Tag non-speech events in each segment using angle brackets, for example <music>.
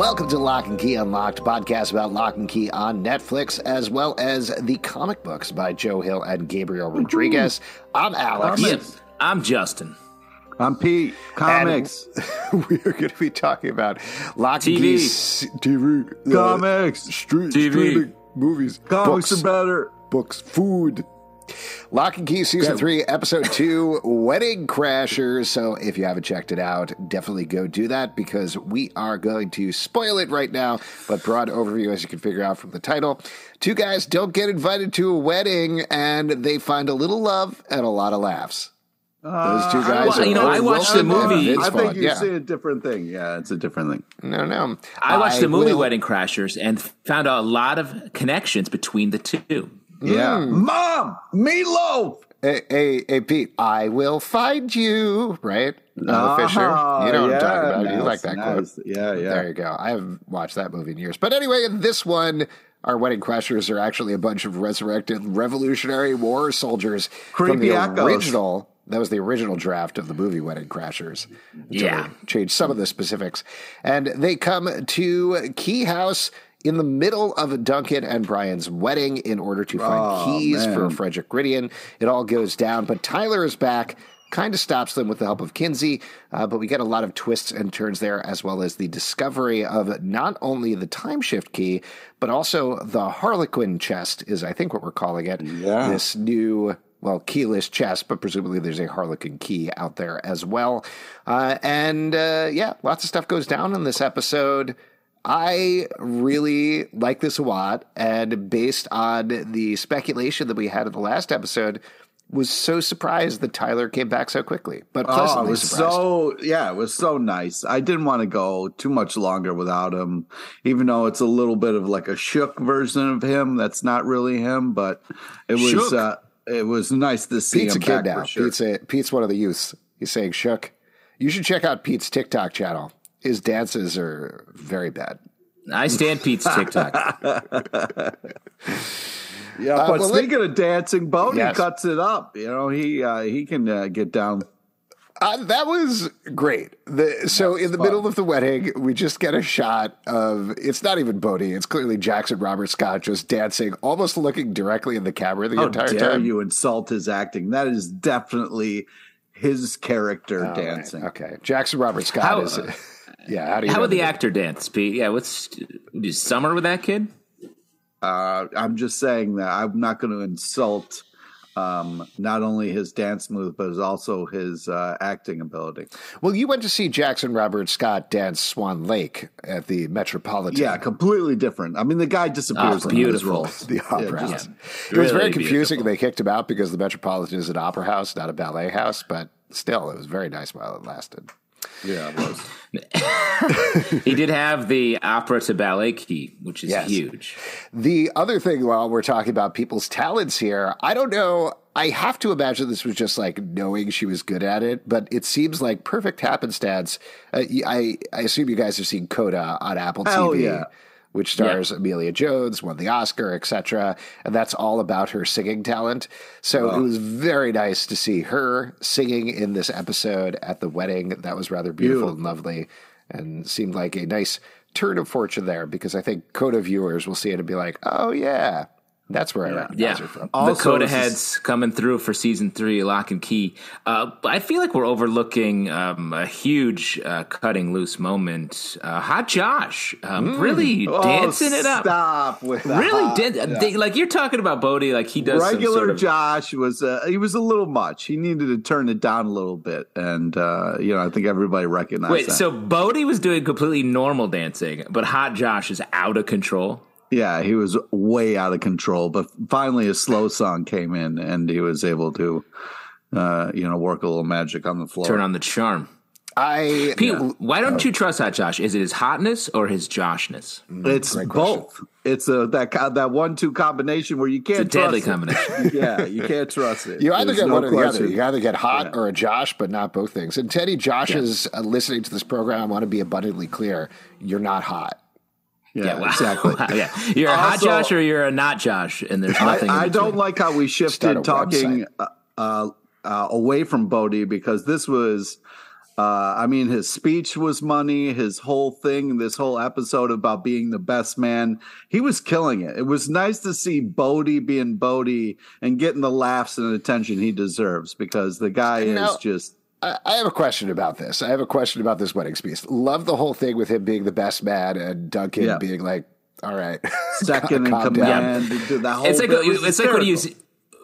Welcome to Locke and Key Unlocked, podcast about Locke and Key on Netflix, as well as the comic books by Joe Hill and Gabriel Rodriguez. I'm Alex. Yes, I'm Justin. I'm Pete. Comics. <laughs> we are going to be talking about Lock and Key s- TV, uh, Comics. street, TV. streaming, movies, Comics books, are better. books, food. Locke and Key Season Yeah. 3, Episode 2, Wedding Crashers. So if you haven't checked it out, definitely go do that because we are going to spoil it right now. But broad overview, as you can figure out from the title. Two guys don't get invited to a wedding and they find a little love and a lot of laughs. Those two uh, guys well, are you know, I watched the Wilson and movie. I think Vaughn. you're Yeah. seeing a different thing. Yeah, it's a different thing. No, no. I watched the movie will- Wedding Crashers and found a lot of connections between the two. Yeah. Mom, meatloaf. Hey, hey, hey, Pete, I will find you, right? Noah Fisher. Ah, You know what I'm talking about. you like that quote. Yeah, yeah. There you go. I haven't watched that movie in years. But anyway, in this one, our wedding crashers are actually a bunch of resurrected Revolutionary War soldiers from Creepy the echoes. original. That was the original draft of the movie Wedding Crashers. Yeah. changed some of the specifics. And they come to Key House in the middle of Duncan and Brian's wedding in order to find Oh, keys for. Frederick Gideon. It all goes down, but Tyler is back. Kind of stops them with the help of Kinsey, uh, but we get a lot of twists and turns there, as well as the discovery of not only the time shift key, but also the Harlequin chest, is I think what we're calling it. Yeah. This new, well, keyless chest, but presumably there's a Harlequin key out there as well. Uh, and uh, yeah, lots of stuff goes down in this episode. I really like this a lot, and based on the speculation that we had in the last episode, was so surprised that Tyler came back so quickly. But Oh, it was surprised. so yeah, it was so nice. I didn't want to go too much longer without him, even though it's a little bit of like a shook version of him. That's not really him, but it was Shook? uh, it was nice to see Pete's a him kid back now. sure. Pete's a, Pete's one of the youths. He's saying shook. You should check out Pete's TikTok channel. His dances are very bad. I stand Pete's TikTok. <laughs> Yeah, Uh, but well, speaking of a dancing, Bode Yes. cuts it up. You know, he uh, he can uh, get down. Uh, that was great. The, so in the fun. middle of the wedding, we just get a shot of it's not even Bode. It's clearly Jackson Robert Scott just dancing, almost looking directly in the camera the How entire dare time. you insult his acting? That is definitely his character All right, dancing. Okay, Jackson Robert Scott How- is. Yeah, how do you? How would the that? actor dance, Pete? Yeah, what's do summer with that kid? Uh, I'm just saying that I'm not going to insult um, not only his dance move, but also his uh, acting ability. Well, you went to see Jackson Robert Scott dance Swan Lake at the Metropolitan. Yeah, completely different. I mean, the guy disappears. Oh, in those beautiful. roles. the opera Yeah, house. just- it was very confusing. beautiful. They kicked him out because the Metropolitan is an opera house, not a ballet house. But still, it was very nice while it lasted. Yeah, it was. <laughs> He did have the opera to ballet key, which is Yes. huge. The other thing, while we're talking about people's talents here, I don't know. I have to imagine this was just like knowing she was good at it, but it seems like perfect happenstance. Uh, I I assume you guys have seen Coda on Apple Hell TV, yeah. Which stars Emilia Jones, won the Oscar, etc. And that's all about her singing talent. So it was very nice to see her singing in this episode at the wedding. That was rather beautiful and lovely, and seemed like a nice turn of fortune there because I think Coda viewers will see it and be like, "Oh yeah, that's where I recognize Yeah, her from." the Also, Coda this is- heads coming through for season three, Locke and Key. Uh, I feel like we're overlooking um, a huge uh, cutting loose moment. Uh, Hot Josh, um, really Oh, dancing it up. Stop with that. Really did they, like you're talking about Bode like he does some Regular sort of Josh was uh, he was a little much. He needed to turn it down a little bit, and uh, you know I think everybody recognized Wait, that. so Bode was doing completely normal dancing, but Hot Josh is out of control. Yeah, he was way out of control. But finally, a slow song came in, and he was able to, uh, you know, work a little magic on the floor. Turn on the charm. I Pete, why don't you trust Hot Josh? Is it his hotness or his Joshness? It's both. It's a that that one two combination where you can't It's a deadly trust it. combination. <laughs> Yeah, you can't trust it. You either There's get no one or the other. question. You either get hot or a Josh, but not both things. And Teddy, Josh is uh, listening to this program. I want to be abundantly clear: you're not hot. Yeah, Yeah, wow. exactly. <laughs> Wow, yeah. You're a hot Josh or you're a not Josh, and there's nothing. in I don't like how we shifted talking uh, uh, uh, away from Bode because this was Uh, I mean, his speech was money. His whole thing, this whole episode about being the best man, he was killing it. It was nice to see Bode being Bode and getting the laughs and attention he deserves because the guy Now- is just. I I have a question about this. I have a question about this wedding speech. Love the whole thing with him being the best man and Duncan Yeah. being like, "All right, <laughs> second in command. Dude, That whole It's like bit was it's like when you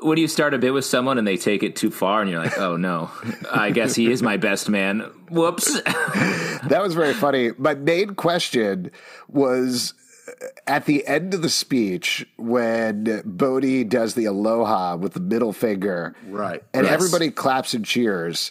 when you start a bit with someone and they take it too far, and you're like, oh no, I guess he is my best man. Whoops. <laughs> That was very funny. My main question was uh, at the end of the speech when Bode does the aloha with the middle finger, Right. And Yes. everybody claps and cheers.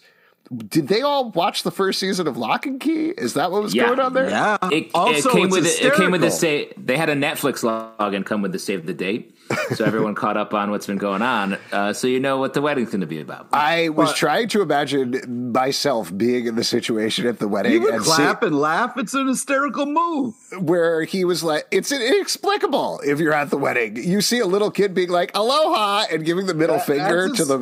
Did they all watch the first season of Locke and Key? Is that what was Yeah. going on there? Yeah. It, also, it came with it, it came with the hysterical. say they had a Netflix login come with the save the date, so everyone caught up on what's been going on, uh, so you know what the wedding's going to be about. I was trying to imagine myself being in the situation at the wedding You would and clap and laugh. It's an hysterical move. where he was like, "It's inexplicable." If you're at the wedding, you see a little kid being like "Aloha" and giving the middle That- finger to the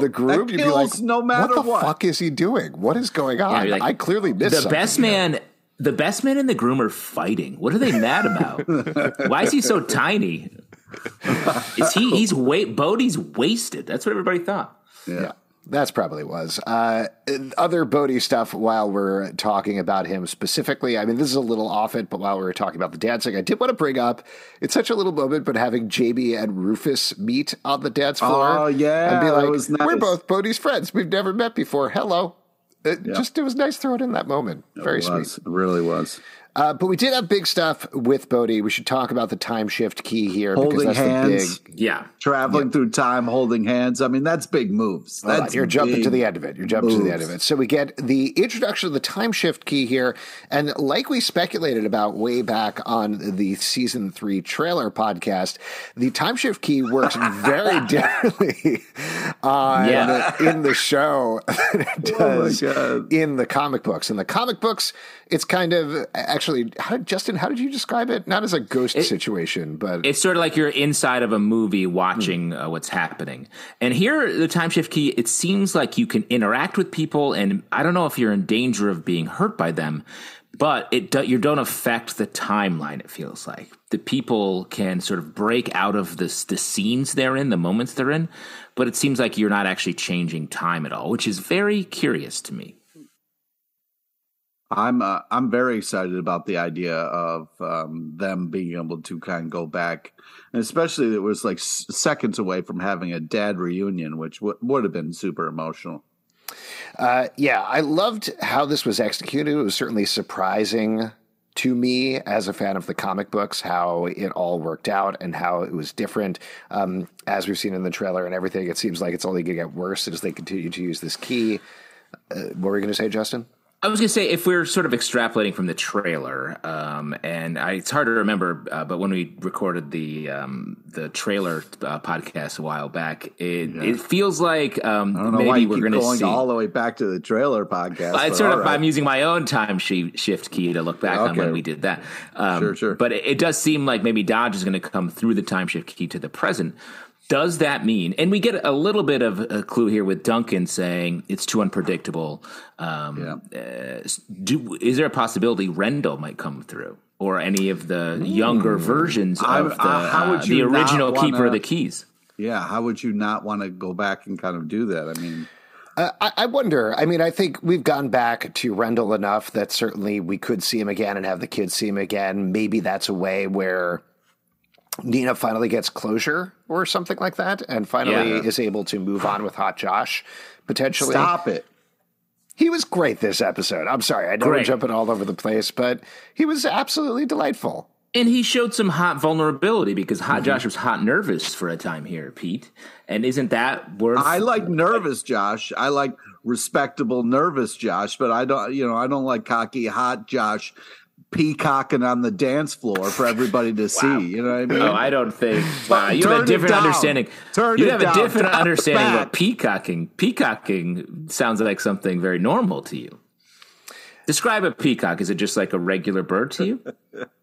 the group. That You'd be like, no matter what the what." fuck is he doing? What is going on?" you're like, I clearly missed the something best here. man. The best man and the groom are fighting. What are they mad about? <laughs> Why is he so tiny? Is he? He's wait. Bode's wasted. That's what everybody thought. Yeah, that's probably was. Uh, other Bode stuff while we're talking about him specifically. I mean, this is a little off it, but while we were talking about the dancing, I did want to bring up it's such a little moment, but having JB and Rufus meet on the dance floor. Oh, yeah, and be like, was nice. we're both Bode's friends. We've never met before. Hello. It just it was nice throwing throw in that moment. Very It sweet. It really was. Uh, but we did have big stuff with Bode. We should talk about the time shift key here Holding because that's hands. the big Yeah. Traveling through time, holding hands. I mean, that's big moves. Hold on, That's you're jumping to the end of it. You're jumping to the end of it. So we get the introduction of the time shift key here, and like we speculated about way back on the season three trailer podcast, the time shift key works <laughs> very differently on, Yeah. in the show than it Oh does God. in the comic books. In the comic books, it's kind of actually, how did, Justin, how did you describe it? Not as a ghost situation, but It's sort of like you're inside of a movie watching uh, what's happening. And here, the time shift key, it seems like you can interact with people, and I don't know if you're in danger of being hurt by them, but it do, you don't affect the timeline. It feels like the people can sort of break out of this the scenes they're in, the moments they're in, but it seems like you're not actually changing time at all, which is very curious to me. I'm uh, I'm very excited about the idea of um, them being able to kind of go back, and especially it was like s- seconds away from having a dad reunion, which w- would have been super emotional. Uh, yeah, I loved how this was executed. It was certainly surprising to me as a fan of the comic books how it all worked out and how it was different. Um, as we've seen in the trailer and everything, it seems like it's only going to get worse as they continue to use this key. Uh, what were you going to say, Justin? I was going to say, if we're sort of extrapolating from the trailer, um, and I, it's hard to remember, uh, but when we recorded the um, the trailer uh, podcast a while back, it, it feels like um, I don't know why maybe you we're going to see. all the way back to the trailer podcast. I sort of right. I'm using my own time shift key to look back on when we did that. Um, Sure, sure. But it, it does seem like maybe Dodge is going to come through the time shift key to the present. Does that mean? And we get a little bit of a clue here with Duncan saying it's too unpredictable. Um, uh, do, is there a possibility Rendell might come through? Or any of the younger versions I- of the, uh, how would uh, the you not original keeper wanna- of the keys? Yeah, how would you not want to go back and kind of do that? I mean, Uh, I, I wonder. I mean, I think we've gone back to Rendell enough that certainly we could see him again and have the kids see him again. Maybe that's a way where Nina finally gets closure or something like that, and finally Yeah. is able to move on with Hot Josh. Potentially, stop it. he was great this episode. I'm sorry, I know we're Great. jumping all over the place, but he was absolutely delightful. And he showed some hot vulnerability because Hot Josh was hot nervous for a time here, Pete. And isn't that worth? I like nervous Josh. I like respectable nervous Josh, but I don't, you know, I don't like cocky hot Josh peacocking on the dance floor for everybody to see. You know what I mean? Oh, I don't think. Wow, you have a different understanding. Turn you have down. a different understanding about peacocking. Peacocking sounds like something very normal to you. Describe a peacock. Is it just like a regular bird to you? <laughs>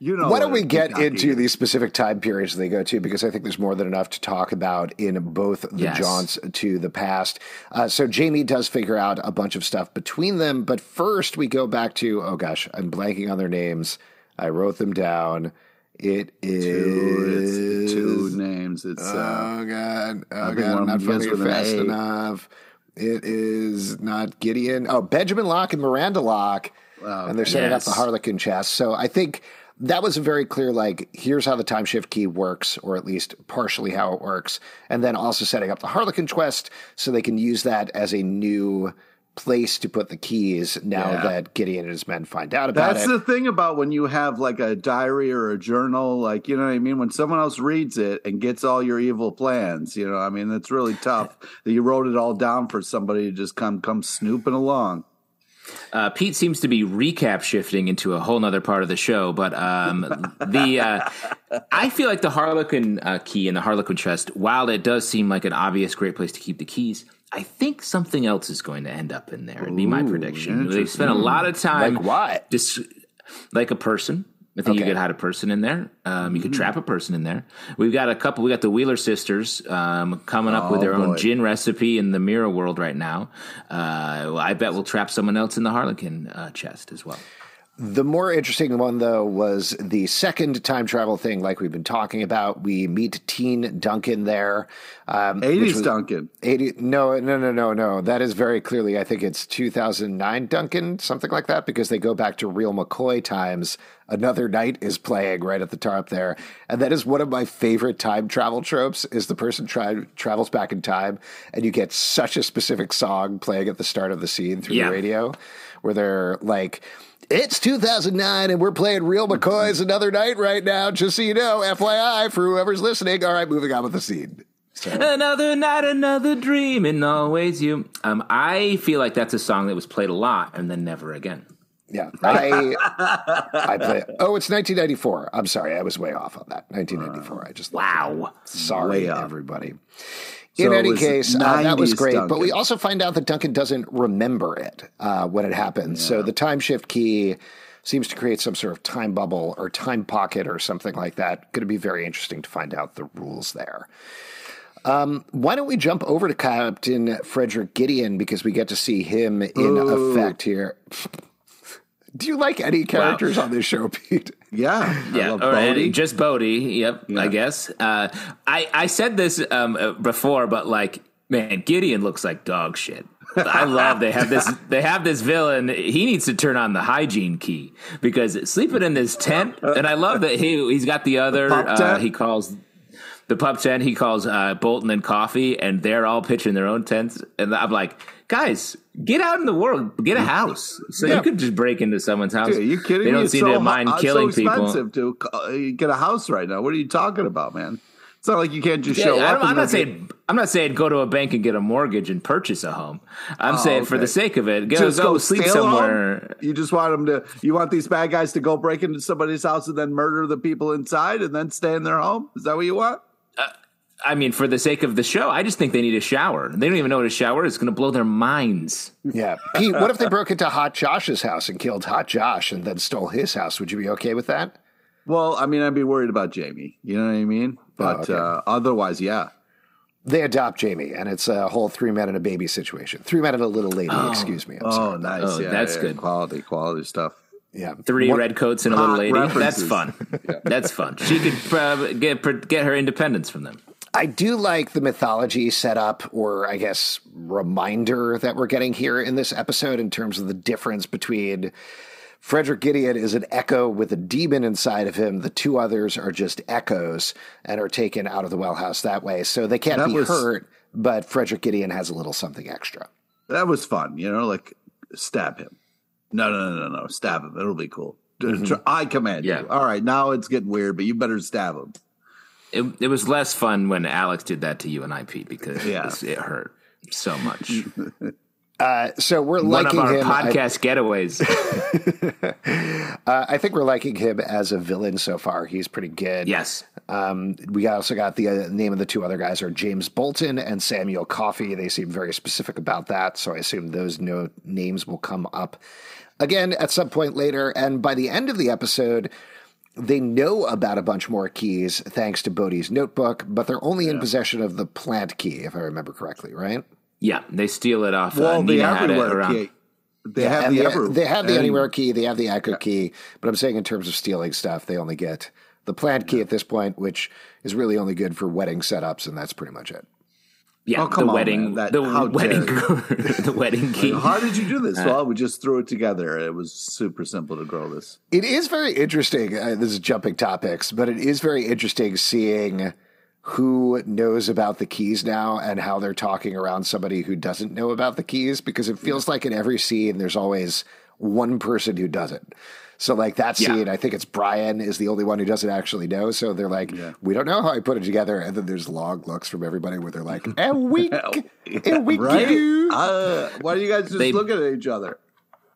You know, Why don't we get into is. these specific time periods they go to? Because I think there's more than enough to talk about in both the Yes. jaunts to the past. Uh, so Jamie does figure out a bunch of stuff between them, but first we go back to oh gosh, I'm blanking on their names. I wrote them down. It is Two, it's two names. It's uh, Oh god! Oh I god! I'm not begins funny an fast enough. It is not Gideon. Oh, Benjamin Locke and Miranda Locke, and they're setting Yes. up the Harlequin chest. So I think that was a very clear. Like, here's how the time shift key works, or at least partially how it works, and then also setting up the Harlequin quest so they can use that as a new place to put the keys. Now Yeah. that Gideon and his men find out about That's it. That's the thing about when you have like a diary or a journal, like you know what I mean. When someone else reads it and gets all your evil plans, you know, I mean, it's really tough <laughs> that you wrote it all down for somebody to just come come snooping along. Uh, Pete seems to be recap shifting into a whole nother part of the show, but um, the uh, I feel like the Harlequin uh, key and the Harlequin chest, while it does seem like an obvious great place to keep the keys, I think something else is going to end up in there. It'd be my prediction. They've spent a lot of time, Like what? Just like a person. I think you could hide a person in there. Um, you could trap a person in there. We've got a couple. We got the Wheeler sisters um, coming up with Oh, their own gin recipe in the mirror world right now. Uh, well, I bet we'll trap someone else in the Harlequin uh, chest as well. The more interesting one, though, was the second time travel thing, like we've been talking about. We meet Teen Duncan there. Um, which Eighties was- Duncan. 80, no, no, no, no, no. That is very clearly, I think it's 2009 Duncan, something like that, because they go back to real McCoy times. Another Night is playing right at the top there. And that is one of my favorite time travel tropes is the person tra- travels back in time and you get such a specific song playing at the start of the scene through Yeah. the radio where they're like, it's 2009 and we're playing Real McCoy's Another Night right now, just so you know, FYI, for whoever's listening. All right, moving on with the scene. So, Another night, another dream, and always you. Um, I feel like that's a song that was played a lot and then never again. yeah, I, <laughs> I play. Oh, it's 1994. I'm sorry, I was way off on that. 1994. I just Wow. sorry, everybody. So In it any case, uh, that was 90s great. But we also find out that Duncan doesn't remember it uh, when it happens. So the time shift key seems to create some sort of time bubble or time pocket or something like that. Going to be very interesting to find out the rules there. Um, why don't we jump over to Captain Frederick Gideon because we get to see him in effect here. <laughs> Do you like any characters on this show, <laughs> Pete? Yeah, I Yeah, love or Bode. and just Bode. Yep, I guess. Uh, I I said this um, uh, before, but like, man, Gideon looks like dog shit. I love they have this <laughs> they have this villain. He needs to turn on the hygiene key because sleeping in this tent, and I love that he he's got the other. pup Uh, he calls the pup tent. He calls uh, Bolton and Coffey, and they're all pitching their own tents. And I'm like, guys, get out in the world, get a house, so you could just break into someone's house. Dude, are you kidding They me? don't It's seem so, to mind uh, killing so people. expensive to uh, get a house right now. What are you talking about, man? It's not like you can't just Yeah, show up. I'm not saying I'm not saying go to a bank and get a mortgage and purchase a home. I'm Oh, saying for the sake of it, go, just go, go sleep somewhere. You just want them to. You want these bad guys to go break into somebody's house and then murder the people inside and then stay in their home. Is that what you want? I mean, for the sake of the show, I just think they need a shower. They don't even know what a shower is. It's going to blow their minds. Yeah. Pete, what if they broke into Hot Josh's house and killed Hot Josh and then stole his house? Would you be okay with that? Well, I mean, I'd be worried about Jamie. You know what I mean? But okay. uh, otherwise, yeah. They adopt Jamie, and it's a whole three men and a baby situation. Three men and a little lady, excuse me. I'm Oh, sorry. nice. Oh, yeah, that's yeah, good. Quality, quality stuff. Yeah. Three What- red coats and a little Hot lady. That's references. fun. <laughs> That's fun. She could uh, get get her independence from them. I do like the mythology setup, or I guess reminder that we're getting here in this episode in terms of the difference between Frederick Gideon is an echo with a demon inside of him. The two others are just echoes and are taken out of the well house that way. So they can't That be was- hurt, but Frederick Gideon has a little something extra. That was fun. You know, like stab him. No, no, no, no, no. Stab him. It'll be cool. D- tr- I command Yeah. you. All right, now it's getting weird, but you better stab him. It, it was less fun when Alex did that to you and I, Pete, because Yeah. it, hurt so much. <laughs> Uh, so we're One liking of our him. I- podcast getaways. <laughs> Uh, I think we're liking him as a villain so far. He's pretty good. yes. Um, we also got the uh, name of the two other guys are James Bolton and Samuel Coffey. They seem very specific about that, so I assume those no names will come up again at some point later. And by the end of the episode, they know about a bunch more keys thanks to Bode's notebook, but they're only in possession of the plant key, if I remember correctly, right? Yeah, they steal it off. Well, uh, the Nina had it everywhere around. key. They Yeah, have and the they, they have the and- anywhere key, they have the echo key, but I'm saying in terms of stealing stuff, they only get the plant key at this point, which is really only good for wedding setups, and that's pretty much it. Yeah, Oh, come the on, wedding. That- the how wedding, dare <laughs> the wedding key. How did you do Uh, this? well, we just threw it together. It was super simple to grow this. It is very interesting. Uh, this is jumping topics, but it is very interesting seeing who knows about the keys now and how they're talking around somebody who doesn't know about the keys because it feels like in every scene there's always one person who doesn't. So like that Yeah. scene, I think it's Brian is the only one who doesn't actually know. So they're like, we don't know how I put it together. And then there's long looks from everybody where they're like, a wink, a wink, Right? you. Uh, why do you guys just They- look at each other?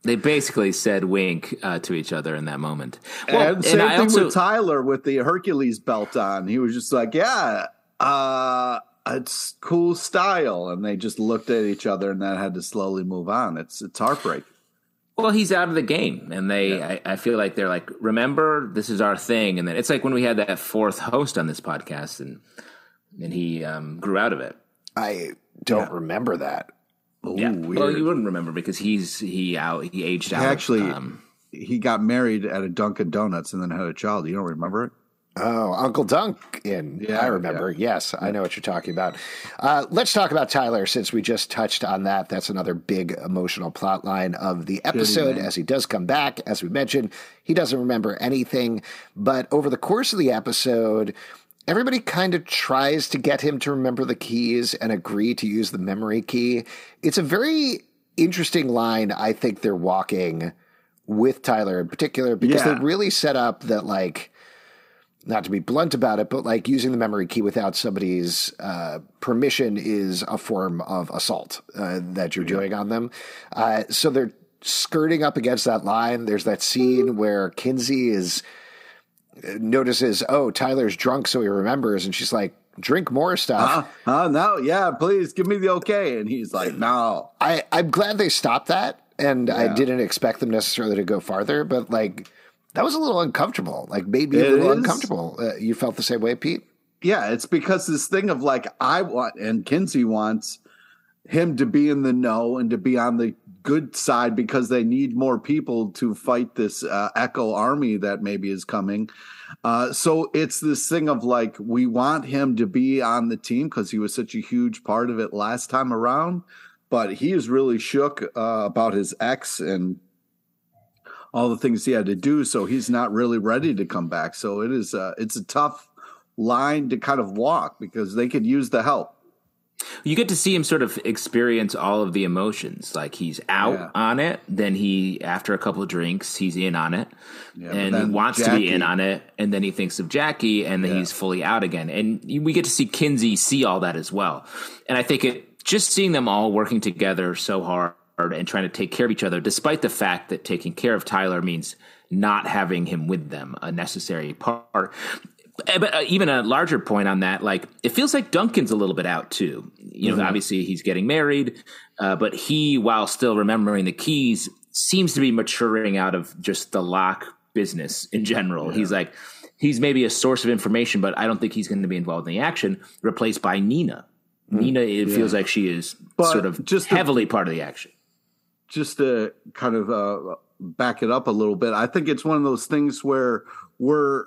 They basically said wink uh, to each other in that moment. Well, and same I thing also, with Tyler with the Hercules belt on. He was just like, "Yeah, uh, it's cool style," and they just looked at each other and then had to slowly move on. It's it's heartbreaking. Well, he's out of the game, and they. I, I feel like they're like, remember, this is our thing, and then it's like when we had that fourth host on this podcast, and and he um, grew out of it. I don't remember that. Ooh, yeah, weird. well, you wouldn't remember because he's he out he aged He out. actually um, he got married at a Dunkin' Donuts and then had a child. You don't remember it? Oh, Uncle Dunk in. Yeah, I remember. Yes, I know what you're talking about. Uh, let's talk about Tyler since we just touched on that. That's another big emotional plot line of the episode as he does come back. As we mentioned, he doesn't remember anything. But over the course of the episode, everybody kind of tries to get him to remember the keys and agree to use the memory key. It's a very interesting line, I think they're walking with Tyler in particular because Yeah. they really set up that, like, not to be blunt about it, but like using the memory key without somebody's uh, permission is a form of assault uh, that you're doing on them. Uh, so they're skirting up against that line. There's that scene where Kinsey is notices, oh, Tyler's drunk, so he remembers, and she's like, drink more stuff. Uh, uh, no, yeah, please give me the okay. And he's like, no. I, I'm glad they stopped that, and I didn't expect them necessarily to go farther, but like that was a little uncomfortable. Like made me a little is. uncomfortable. Uh, you felt the same way, Pete? Yeah, it's because this thing of like I want and Kinsey wants him to be in the know and to be on the good side because they need more people to fight this uh, Echo army that maybe is coming. Uh, so it's this thing of like we want him to be on the team because he was such a huge part of it last time around, but he is really shook uh, about his ex and all the things he had to do. So he's not really ready to come back. So it is uh, it's a tough line to kind of walk because they could use the help. you get to see him sort of experience all of the emotions. Like he's out Yeah. on it, then he after a couple of drinks, he's in on it, Yeah, and he wants to be in on it, and then he thinks of Jackie, and then Yeah. he's fully out again. And we get to see Kinsey see all that as well. And I think it just seeing them all working together so hard and trying to take care of each other, despite the fact that taking care of Tyler means not having him with them, a necessary part. Eh, But uh, even a larger point on that, like it feels like Duncan's a little bit out too. You know, obviously he's getting married, uh, but he, while still remembering the keys, seems to be maturing out of just the lock business in general. He's like, he's maybe a source of information, but I don't think he's going to be involved in the action. Replaced by Nina. Nina, it feels like she is But sort of just heavily part of the action. Just to kind of uh, back it up a little bit, I think it's one of those things where we're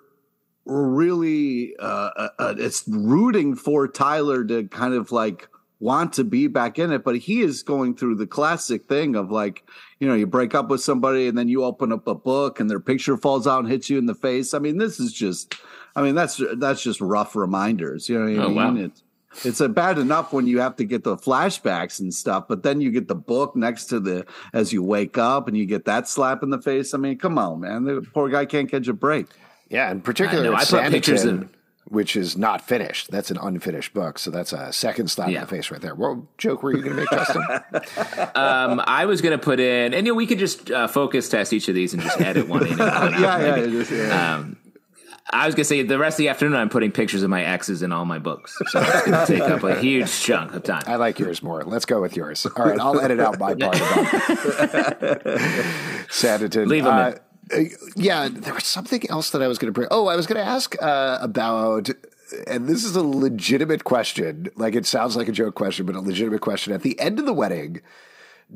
we're really uh, uh, uh, it's rooting for Tyler to kind of like want to be back in it, but he is going through the classic thing of like you know you break up with somebody and then you open up a book and their picture falls out and hits you in the face. I mean, this is just, I mean that's that's just rough reminders. You know what I mean? Oh, wow. It's, it's a bad enough when you have to get the flashbacks and stuff, but then you get the book next to the as you wake up and you get that slap in the face. I mean, come on, man. The poor guy can't catch a break. Yeah, in particular, I know. I put pictures Sanditon, in- which is not finished. That's an unfinished book, so that's a second slap in the face right there. What joke were you going to make, Justin? <laughs> Um, I was going to put in, and you know, we could just uh, focus test each of these and just edit one in. And one out. <laughs> Yeah, yeah, it is, yeah. Um, I was gonna say the rest of the afternoon I'm putting pictures of my exes in all my books, so it's gonna <laughs> take up a huge chunk of time. I like yours more. Let's go with yours. All right, I'll edit out my part about <laughs> Sanditon. Leave 'em Uh, in. Uh, yeah, there was something else that I was going to bring. Oh, I was going to ask uh, about, and this is a legitimate question. Like it sounds like a joke question, but a legitimate question. At the end of the wedding,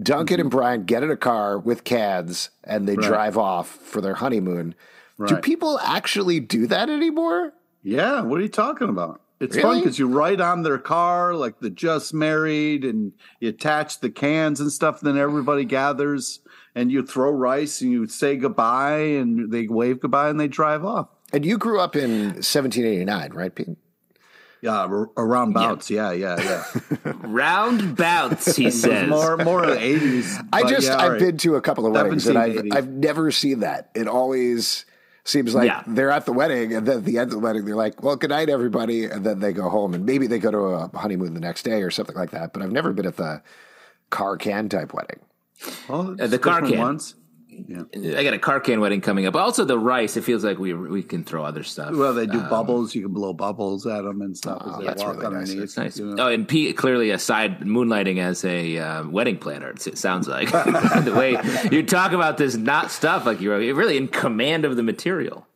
Duncan mm-hmm. and Brian get in a car with cans and they right. drive off for their honeymoon. Right. Do people actually do that anymore? Yeah. What are you talking about? It's really? fun because you write on their car like the just married and you attach the cans and stuff. And Then everybody gathers and you throw rice and you say goodbye and they wave goodbye and they drive off. And you grew up in 1789, right, Pete? Yeah, around bouts. Yeah, yeah, yeah. yeah. <laughs> Round bouts, he says. more, more of the eighties. I just, yeah, I've right. been to a couple of weddings, and I've, I've never seen that. It always seems like yeah. they're at the wedding, and then at the end of the wedding, they're like, "Well, good night, everybody," and then they go home, and maybe they go to a honeymoon the next day or something like that. But I've never been at the car can type wedding. Well, uh, the car can. Ones. Yeah. I got a car can wedding coming up. Also, the rice. It feels like we we can throw other stuff. Well, they do um, bubbles. You can blow bubbles at them and stuff. Oh, that's really nice. That's nice. You know? Oh, and Pete clearly aside moonlighting as a uh, wedding planner. It sounds like <laughs> the way you talk about this not stuff like you're really in command of the material.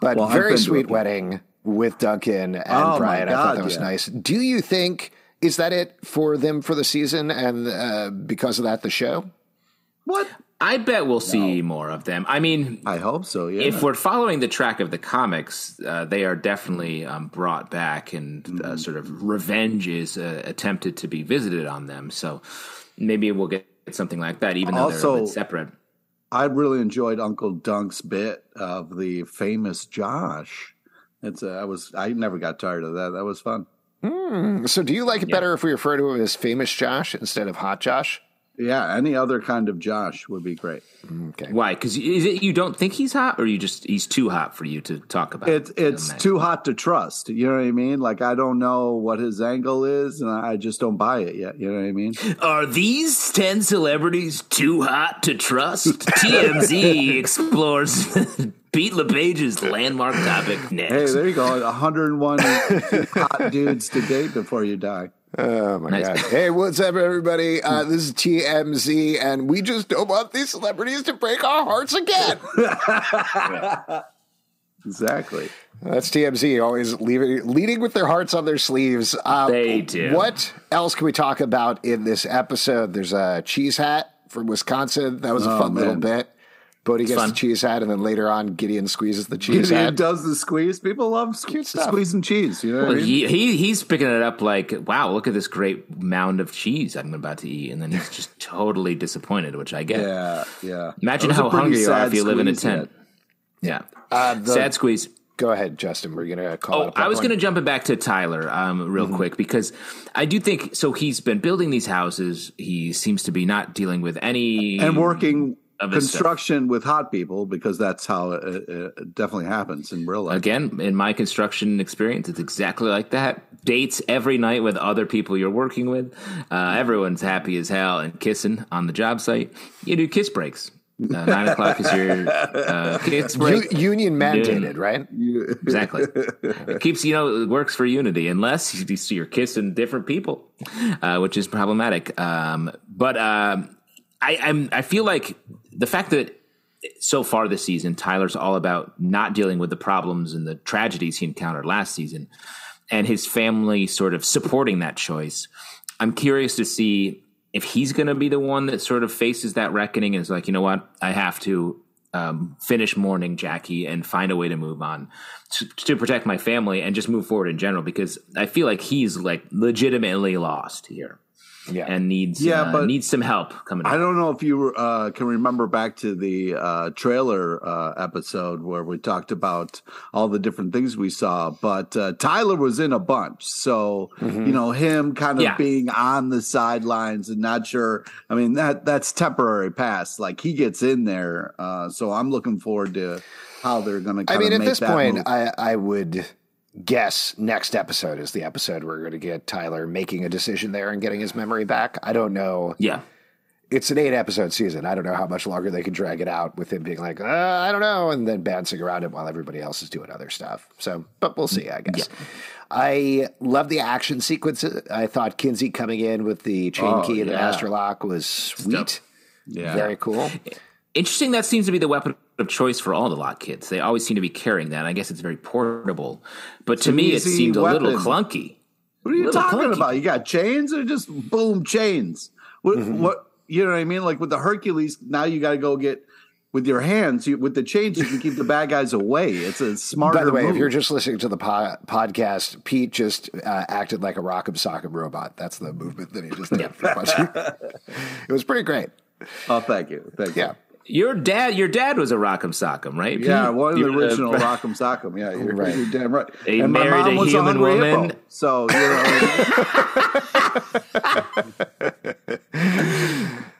But well, very sweet wedding with Duncan and oh, Brian. God, I thought that was yeah. nice. Do you think is that it for them for the season and uh, because of that the show? What? I bet we'll see no. more of them. I mean, I hope so. Yeah. If we're following the track of the comics, uh, they are definitely um, brought back, and uh, mm-hmm. uh, sort of revenge is uh, attempted to be visited on them. So maybe we'll get something like that, even though also, they're separate. I really enjoyed Uncle Dunc's bit of the famous Josh. It's uh, I was I never got tired of that. That was fun. Mm, so, do you like it yeah. better if we refer to him as famous Josh instead of hot Josh? Yeah, any other kind of Josh would be great. Okay. Why? Because is it you don't think he's hot, or you just he's too hot for you to talk about? It's it's too hot to trust. You know what I mean? Like I don't know what his angle is, and I just don't buy it yet. You know what I mean? Are these ten celebrities too hot to trust? <laughs> TMZ explores <laughs> Pete LePage's landmark topic next. Hey, there you go. 101 <laughs> hot dudes to date before you die. Oh my nice. god! Hey, what's up, everybody? Uh, this is TMZ, and we just don't want these celebrities to break our hearts again. <laughs> exactly. That's TMZ, always leaving, leading with their hearts on their sleeves. Uh, they do. What else can we talk about in this episode? There's a cheese hat from Wisconsin. That was a oh, fun man. little bit. Bode gets fun. the cheese hat, and then later on, Gideon squeezes the cheese Gideon hat. does the squeeze. People love sque- squeezing cheese. You know, well, I mean? he, he he's picking it up like, wow, look at this great mound of cheese I'm about to eat, and then he's just <laughs> totally disappointed, which I get. Yeah, yeah. Imagine how hungry you are if you live in a tent. Yet. Yeah, uh, the, sad squeeze. Go ahead, Justin. We're going to call. Oh, I was going to jump it back to Tyler um, real mm-hmm. quick because I do think so. He's been building these houses. He seems to be not dealing with any and working construction with hot people because that's how it, it, definitely happens in real life. Again, in my construction experience, it's exactly like that. Dates every night with other people you're working with. Uh, everyone's happy as hell and kissing on the job site. You do kiss breaks. Uh, nine o'clock is your uh, <laughs> kiss break. U- union mandated, right? exactly. <laughs> It keeps you know it works for unity unless you, see you're kissing different people, uh, which is problematic. Um, but um, I, I'm I feel like the fact that so far this season, Tyler's all about not dealing with the problems and the tragedies he encountered last season, and his family sort of supporting that choice. I'm curious to see if he's going to be the one that sort of faces that reckoning and is like, you know what, I have to um, finish mourning Jackie and find a way to move on to, to, protect my family and just move forward in general because I feel like he's like legitimately lost here yeah. and needs yeah, uh, but needs some help coming. I don't know if you uh, can remember back to the uh, trailer uh, episode where we talked about all the different things we saw, but uh, Tyler was in a bunch, so mm-hmm. you know him kind of yeah. being on the sidelines and not sure. I mean that that's temporary pass. Like he gets in there, uh, so I'm looking forward to how they're going to. I mean, at this point, move. I I would guess next episode is the episode we're going to get Tyler making a decision there and getting his memory back. I don't know. Yeah. It's an eight episode season. I don't know how much longer they can drag it out with him being like, uh, I don't know, and then bouncing around it while everybody else is doing other stuff. So, but we'll see, I guess. Yeah. I love the action sequences. I thought Kinsey coming in with the chain oh, key and yeah. the master lock was sweet. Yeah. Very cool. Interesting that seems to be the weapon of choice for all the lock kids. They always seem to be carrying that. I guess it's very portable, but to me, it easy seemed a little clunky. What are you talking clunky. about? You got chains or just boom chains? What, Mm-hmm. what you know what I mean? Like with the Hercules, now you got to go get with your hands. You, with the chains, you can keep the bad guys away. It's a smarter. By the way, move. if you're just listening to the po- podcast, Pete just uh, acted like a Rock'em Sock'em robot. That's the movement that he just did. it was pretty great. oh, thank you, thank you. Yeah. Your dad, your dad was a Rock'em Sock'em, right? Yeah, Pete? one of the You were original the- <laughs> Rock'em Sock'em. Yeah, you're, Right. you're damn right. He and my married mom a was human hungry hippo. woman. So you know, <laughs>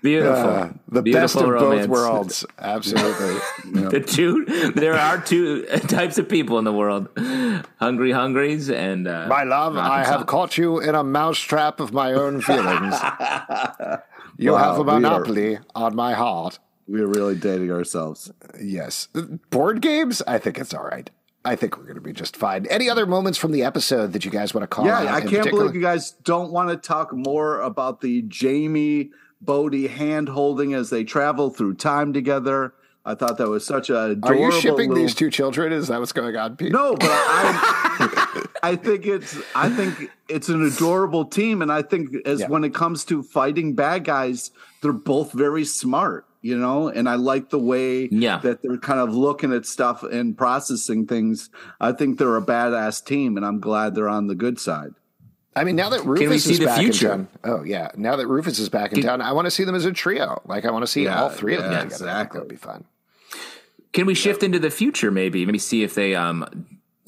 Beautiful. Uh, the Beautiful best of romance. both worlds. Absolutely. <laughs> The two, there are two types of people in the world: hungry hungries and uh, My love, Rock'em I have caught you in a mousetrap of my own feelings. you Wow, have a we are- monopoly on my heart. We're really dating ourselves. Yes. Board games, I think it's all right. I think we're going to be just fine. Any other moments from the episode that you guys want to call out? Yeah, I can't particular? believe you guys don't want to talk more about the Jamie Bode hand holding as they travel through time together. I thought that was such a Are you shipping little- these two children? Is that what's going on, Pete? No, but I, <laughs> I think it's I think it's an adorable team, and I think as Yeah. when it comes to fighting bad guys, they're both very smart, you know. And I like the way Yeah. that they're kind of looking at stuff and processing things. I think they're a badass team, and I'm glad they're on the good side. I mean, now that Rufus we see is the back future? in town. Oh yeah, now that Rufus is back in town, I want to see them as a trio. Like I want to see Yeah, all three of them yeah, together. I think that exactly. would be fun. Can we shift into the future? Maybe, maybe see if they um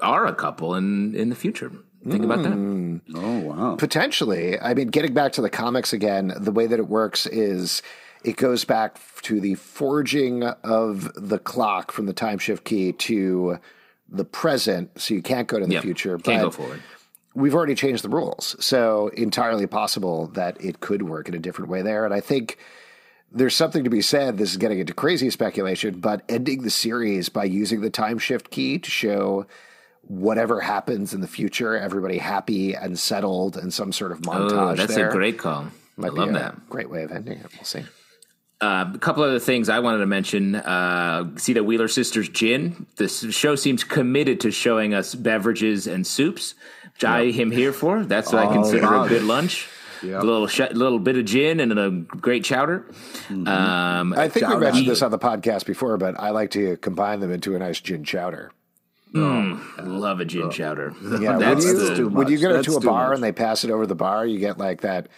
are a couple in in the future. Think about that. Oh wow! Potentially. I mean, getting back to the comics again, the way that it works is it goes back to the forging of the clock from the time shift key to the present. So you can't go to the Yep. future. Can't go forward. we've already changed the rules. So entirely possible that it could work in a different way there. And I think there's something to be said. This is getting into crazy speculation, but ending the series by using the time shift key to show whatever happens in the future, everybody happy and settled and some sort of montage. Oh, that's there a great call. I might be love that. Great way of ending it. We'll see. Uh, a couple other things I wanted to mention. Uh, see the Wheeler Sisters gin. This show seems committed to showing us beverages and soups, which I am here for. That's what I Oh, consider wow. a good lunch. Yep. A little sh- little bit of gin and a great chowder. Mm-hmm. Um, I think we Chowder. mentioned this on the podcast before, but I like to combine them into a nice gin chowder. I love a gin chowder. Yeah, <laughs> That's when you, the- too when you go That's to a bar much. and they pass it over the bar, you get like that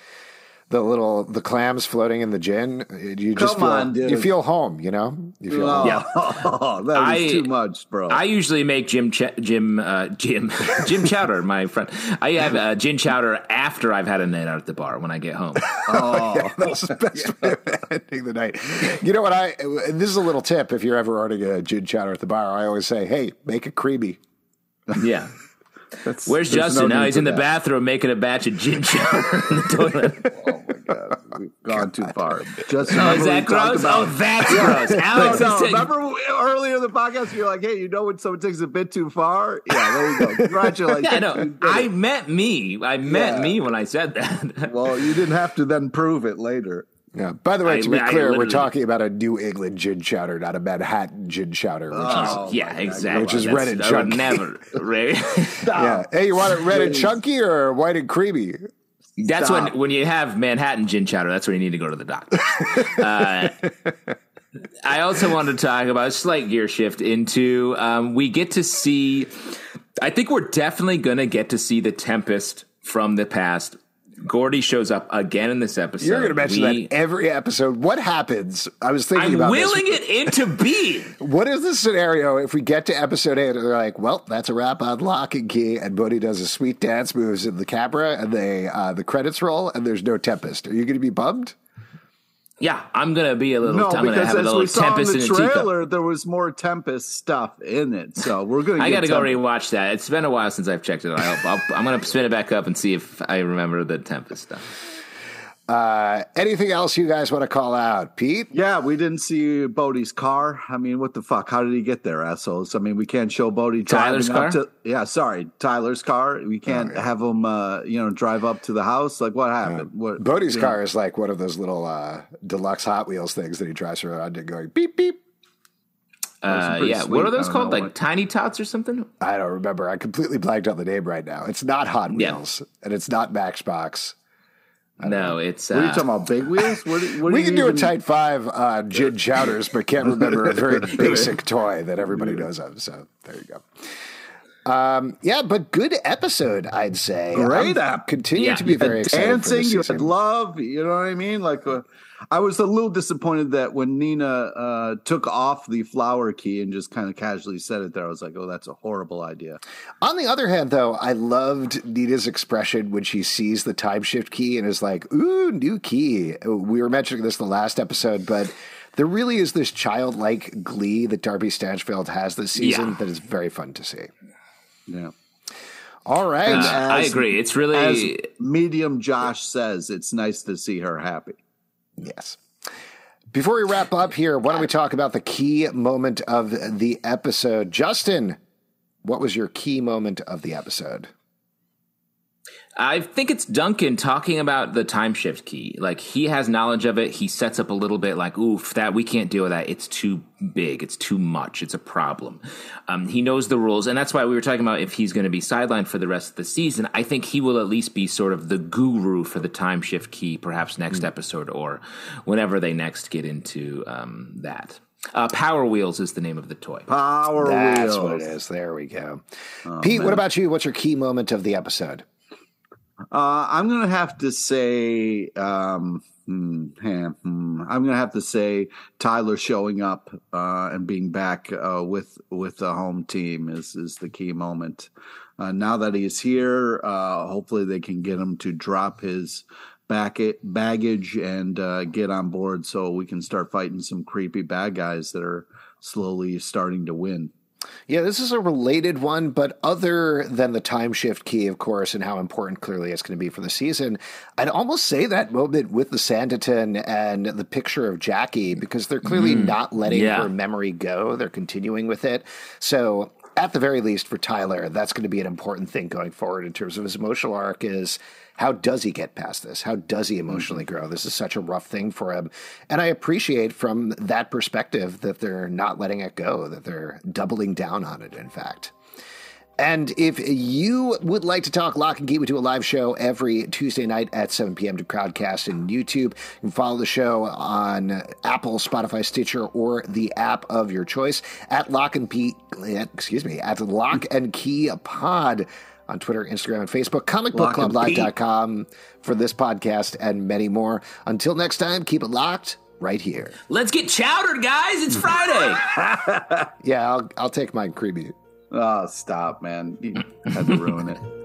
the little the clams floating in the gin. You just Come feel on, dude. you feel home, you know? You feel Oh, home. <laughs> Yeah. that is I- too much, bro. I usually make Jim Ch- Jim uh, Jim <laughs> Jim Chowder, my friend. I have uh, gin chowder after I've had a night out at the bar when I get home. <laughs> oh, That's the best way of ending the night. You know what I this is a little tip if you're ever ordering a gin chowder at the bar, I always say, Hey, make it creamy. Yeah. That's- Where's Justin? no now he's in the that. bathroom making a batch of gin chowder <laughs> in the toilet. Oh my god, we've gone too far. Justin, Oh, is we that gross? about- oh, that's gross. <laughs> Alex No, is taking- remember earlier in the podcast, you're like, "Hey, you know when someone takes a bit too far?" Yeah, there you go. <laughs> Congratulations. Yeah, I know. You did I meant me. I meant Yeah. me when I said that. well, you didn't have to then prove it later. Yeah. By the way, I to be I clear, we're talking about a New England gin chowder, not a Manhattan gin chowder, which is Oh, yeah, exactly. Which is That's- red and I would chunky. never. Right? <laughs> <laughs> yeah. Hey, you want it red and chunky or white and creamy? That's Stop. when when you have Manhattan gin chowder. That's when you need to go to the doctor. uh, <laughs> I also wanted to talk about a slight gear shift into um, we get to see. I think we're definitely going to get to see the Tempest from the past. Gordy shows up again in this episode. You're going to mention We- that every episode. What happens? I was thinking I'm about willing this. it into being. <laughs> What is the scenario if we get to episode eight and they're like, well, that's a wrap on Locke and Key, and Bode does a sweet dance moves in the camera, and they uh, the credits roll, and there's no Tempest. Are you going to be bummed? Yeah, I'm going to be a little. No, I'm because have a as little we saw in the trailer, there was more Tempest stuff in it. So we're to. <laughs> I got to go rewatch that. It's been a while since I've checked it. out. I hope I'll, I'm going to spin it back up and see if I remember the Tempest stuff. Uh, anything else you guys want to call out, Pete? Yeah, we didn't see Bode's car. I mean, what the fuck? How did he get there, assholes? I mean, we can't show Bode Tyler's driving up car? to. Yeah, sorry, Tyler's car. We can't have him, uh, you know, drive up to the house. Like, what happened? What Bode's you know? car is like one of those little uh, deluxe Hot Wheels things that he drives around and going beep beep. Uh, yeah, sweet. what are those called? Like what- tiny tots or something? I don't remember. I completely blanked on the name right now. It's not Hot Yeah. Wheels, and it's not Matchbox. No, it's uh, What are you talking about? Big wheels? What, what We can you do a tight five on gin chowders, but can't remember a very <laughs> basic toy that everybody knows of. So there you go. Um, yeah, but good episode, I'd say. Great I'm app. Continue Yeah. to be You very dancing. You had love. You know what I mean? Like, uh, I was a little disappointed that when Nina uh, took off the flower key and just kind of casually said it there, I was like, "Oh, that's a horrible idea." On the other hand, though, I loved Nina's expression when she sees the Timeshift Key and is like, "Ooh, new key." We were mentioning this in the last episode, but there really is this childlike glee that Darby Stanchfield has this season Yeah. that is very fun to see. Yeah. All right. uh, I agree. It's As really medium Josh says, it's nice to see her happy. Yes. Before we wrap up here, why don't we talk about the key moment of the episode? Justin, what was your key moment of the episode? I think it's Duncan talking about the Timeshift Key. Like he has knowledge of it. He sets up a little bit like, oof, that we can't deal with that. It's too big. It's too much. It's a problem. Um, he knows the rules. And that's why we were talking about if he's going to be sidelined for the rest of the season. I think he will at least be sort of the guru for the Timeshift Key, perhaps next episode or whenever they next get into um, that. Uh, Power Wheels is the name of the toy. Power That's wheels. That's what it is. There we go. Pete, what about you? What's your key moment of the episode? Uh, I'm gonna have to say, um, hmm, hmm, I'm gonna have to say Tyler showing up uh, and being back uh, with with the home team is is the key moment. Uh, now that he's here, uh, hopefully they can get him to drop his back baggage and uh, get on board, so we can start fighting some creepy bad guys that are slowly starting to win. Yeah, this is a related one, but other than the Timeshift Key, of course, and how important clearly it's going to be for the season, I'd almost say that moment with the Sanditon and the picture of Jackie, because they're clearly mm-hmm. not letting yeah. her memory go. They're continuing with it. So, at the very least, for Tyler, that's going to be an important thing going forward in terms of his emotional arc is how does he get past this? How does he emotionally mm-hmm. grow? This is such a rough thing for him. And I appreciate from that perspective that they're not letting it go, that they're doubling down on it, in fact. And if you would like to talk Locke and Key, we do a live show every Tuesday night at 7 p.m. to Crowdcast and YouTube. You can follow the show on Apple, Spotify, Stitcher, or the app of your choice at Locke and Key, excuse me, at Locke and Key Pod on Twitter, Instagram, and Facebook. Locke and Key. ComicBookClubLive.com for this podcast and many more. Until next time, keep it locked right here. Let's get chowdered, guys. It's Friday. <laughs> Yeah, I'll, I'll take my creamy. Oh, stop, man! You had to ruin it. <laughs>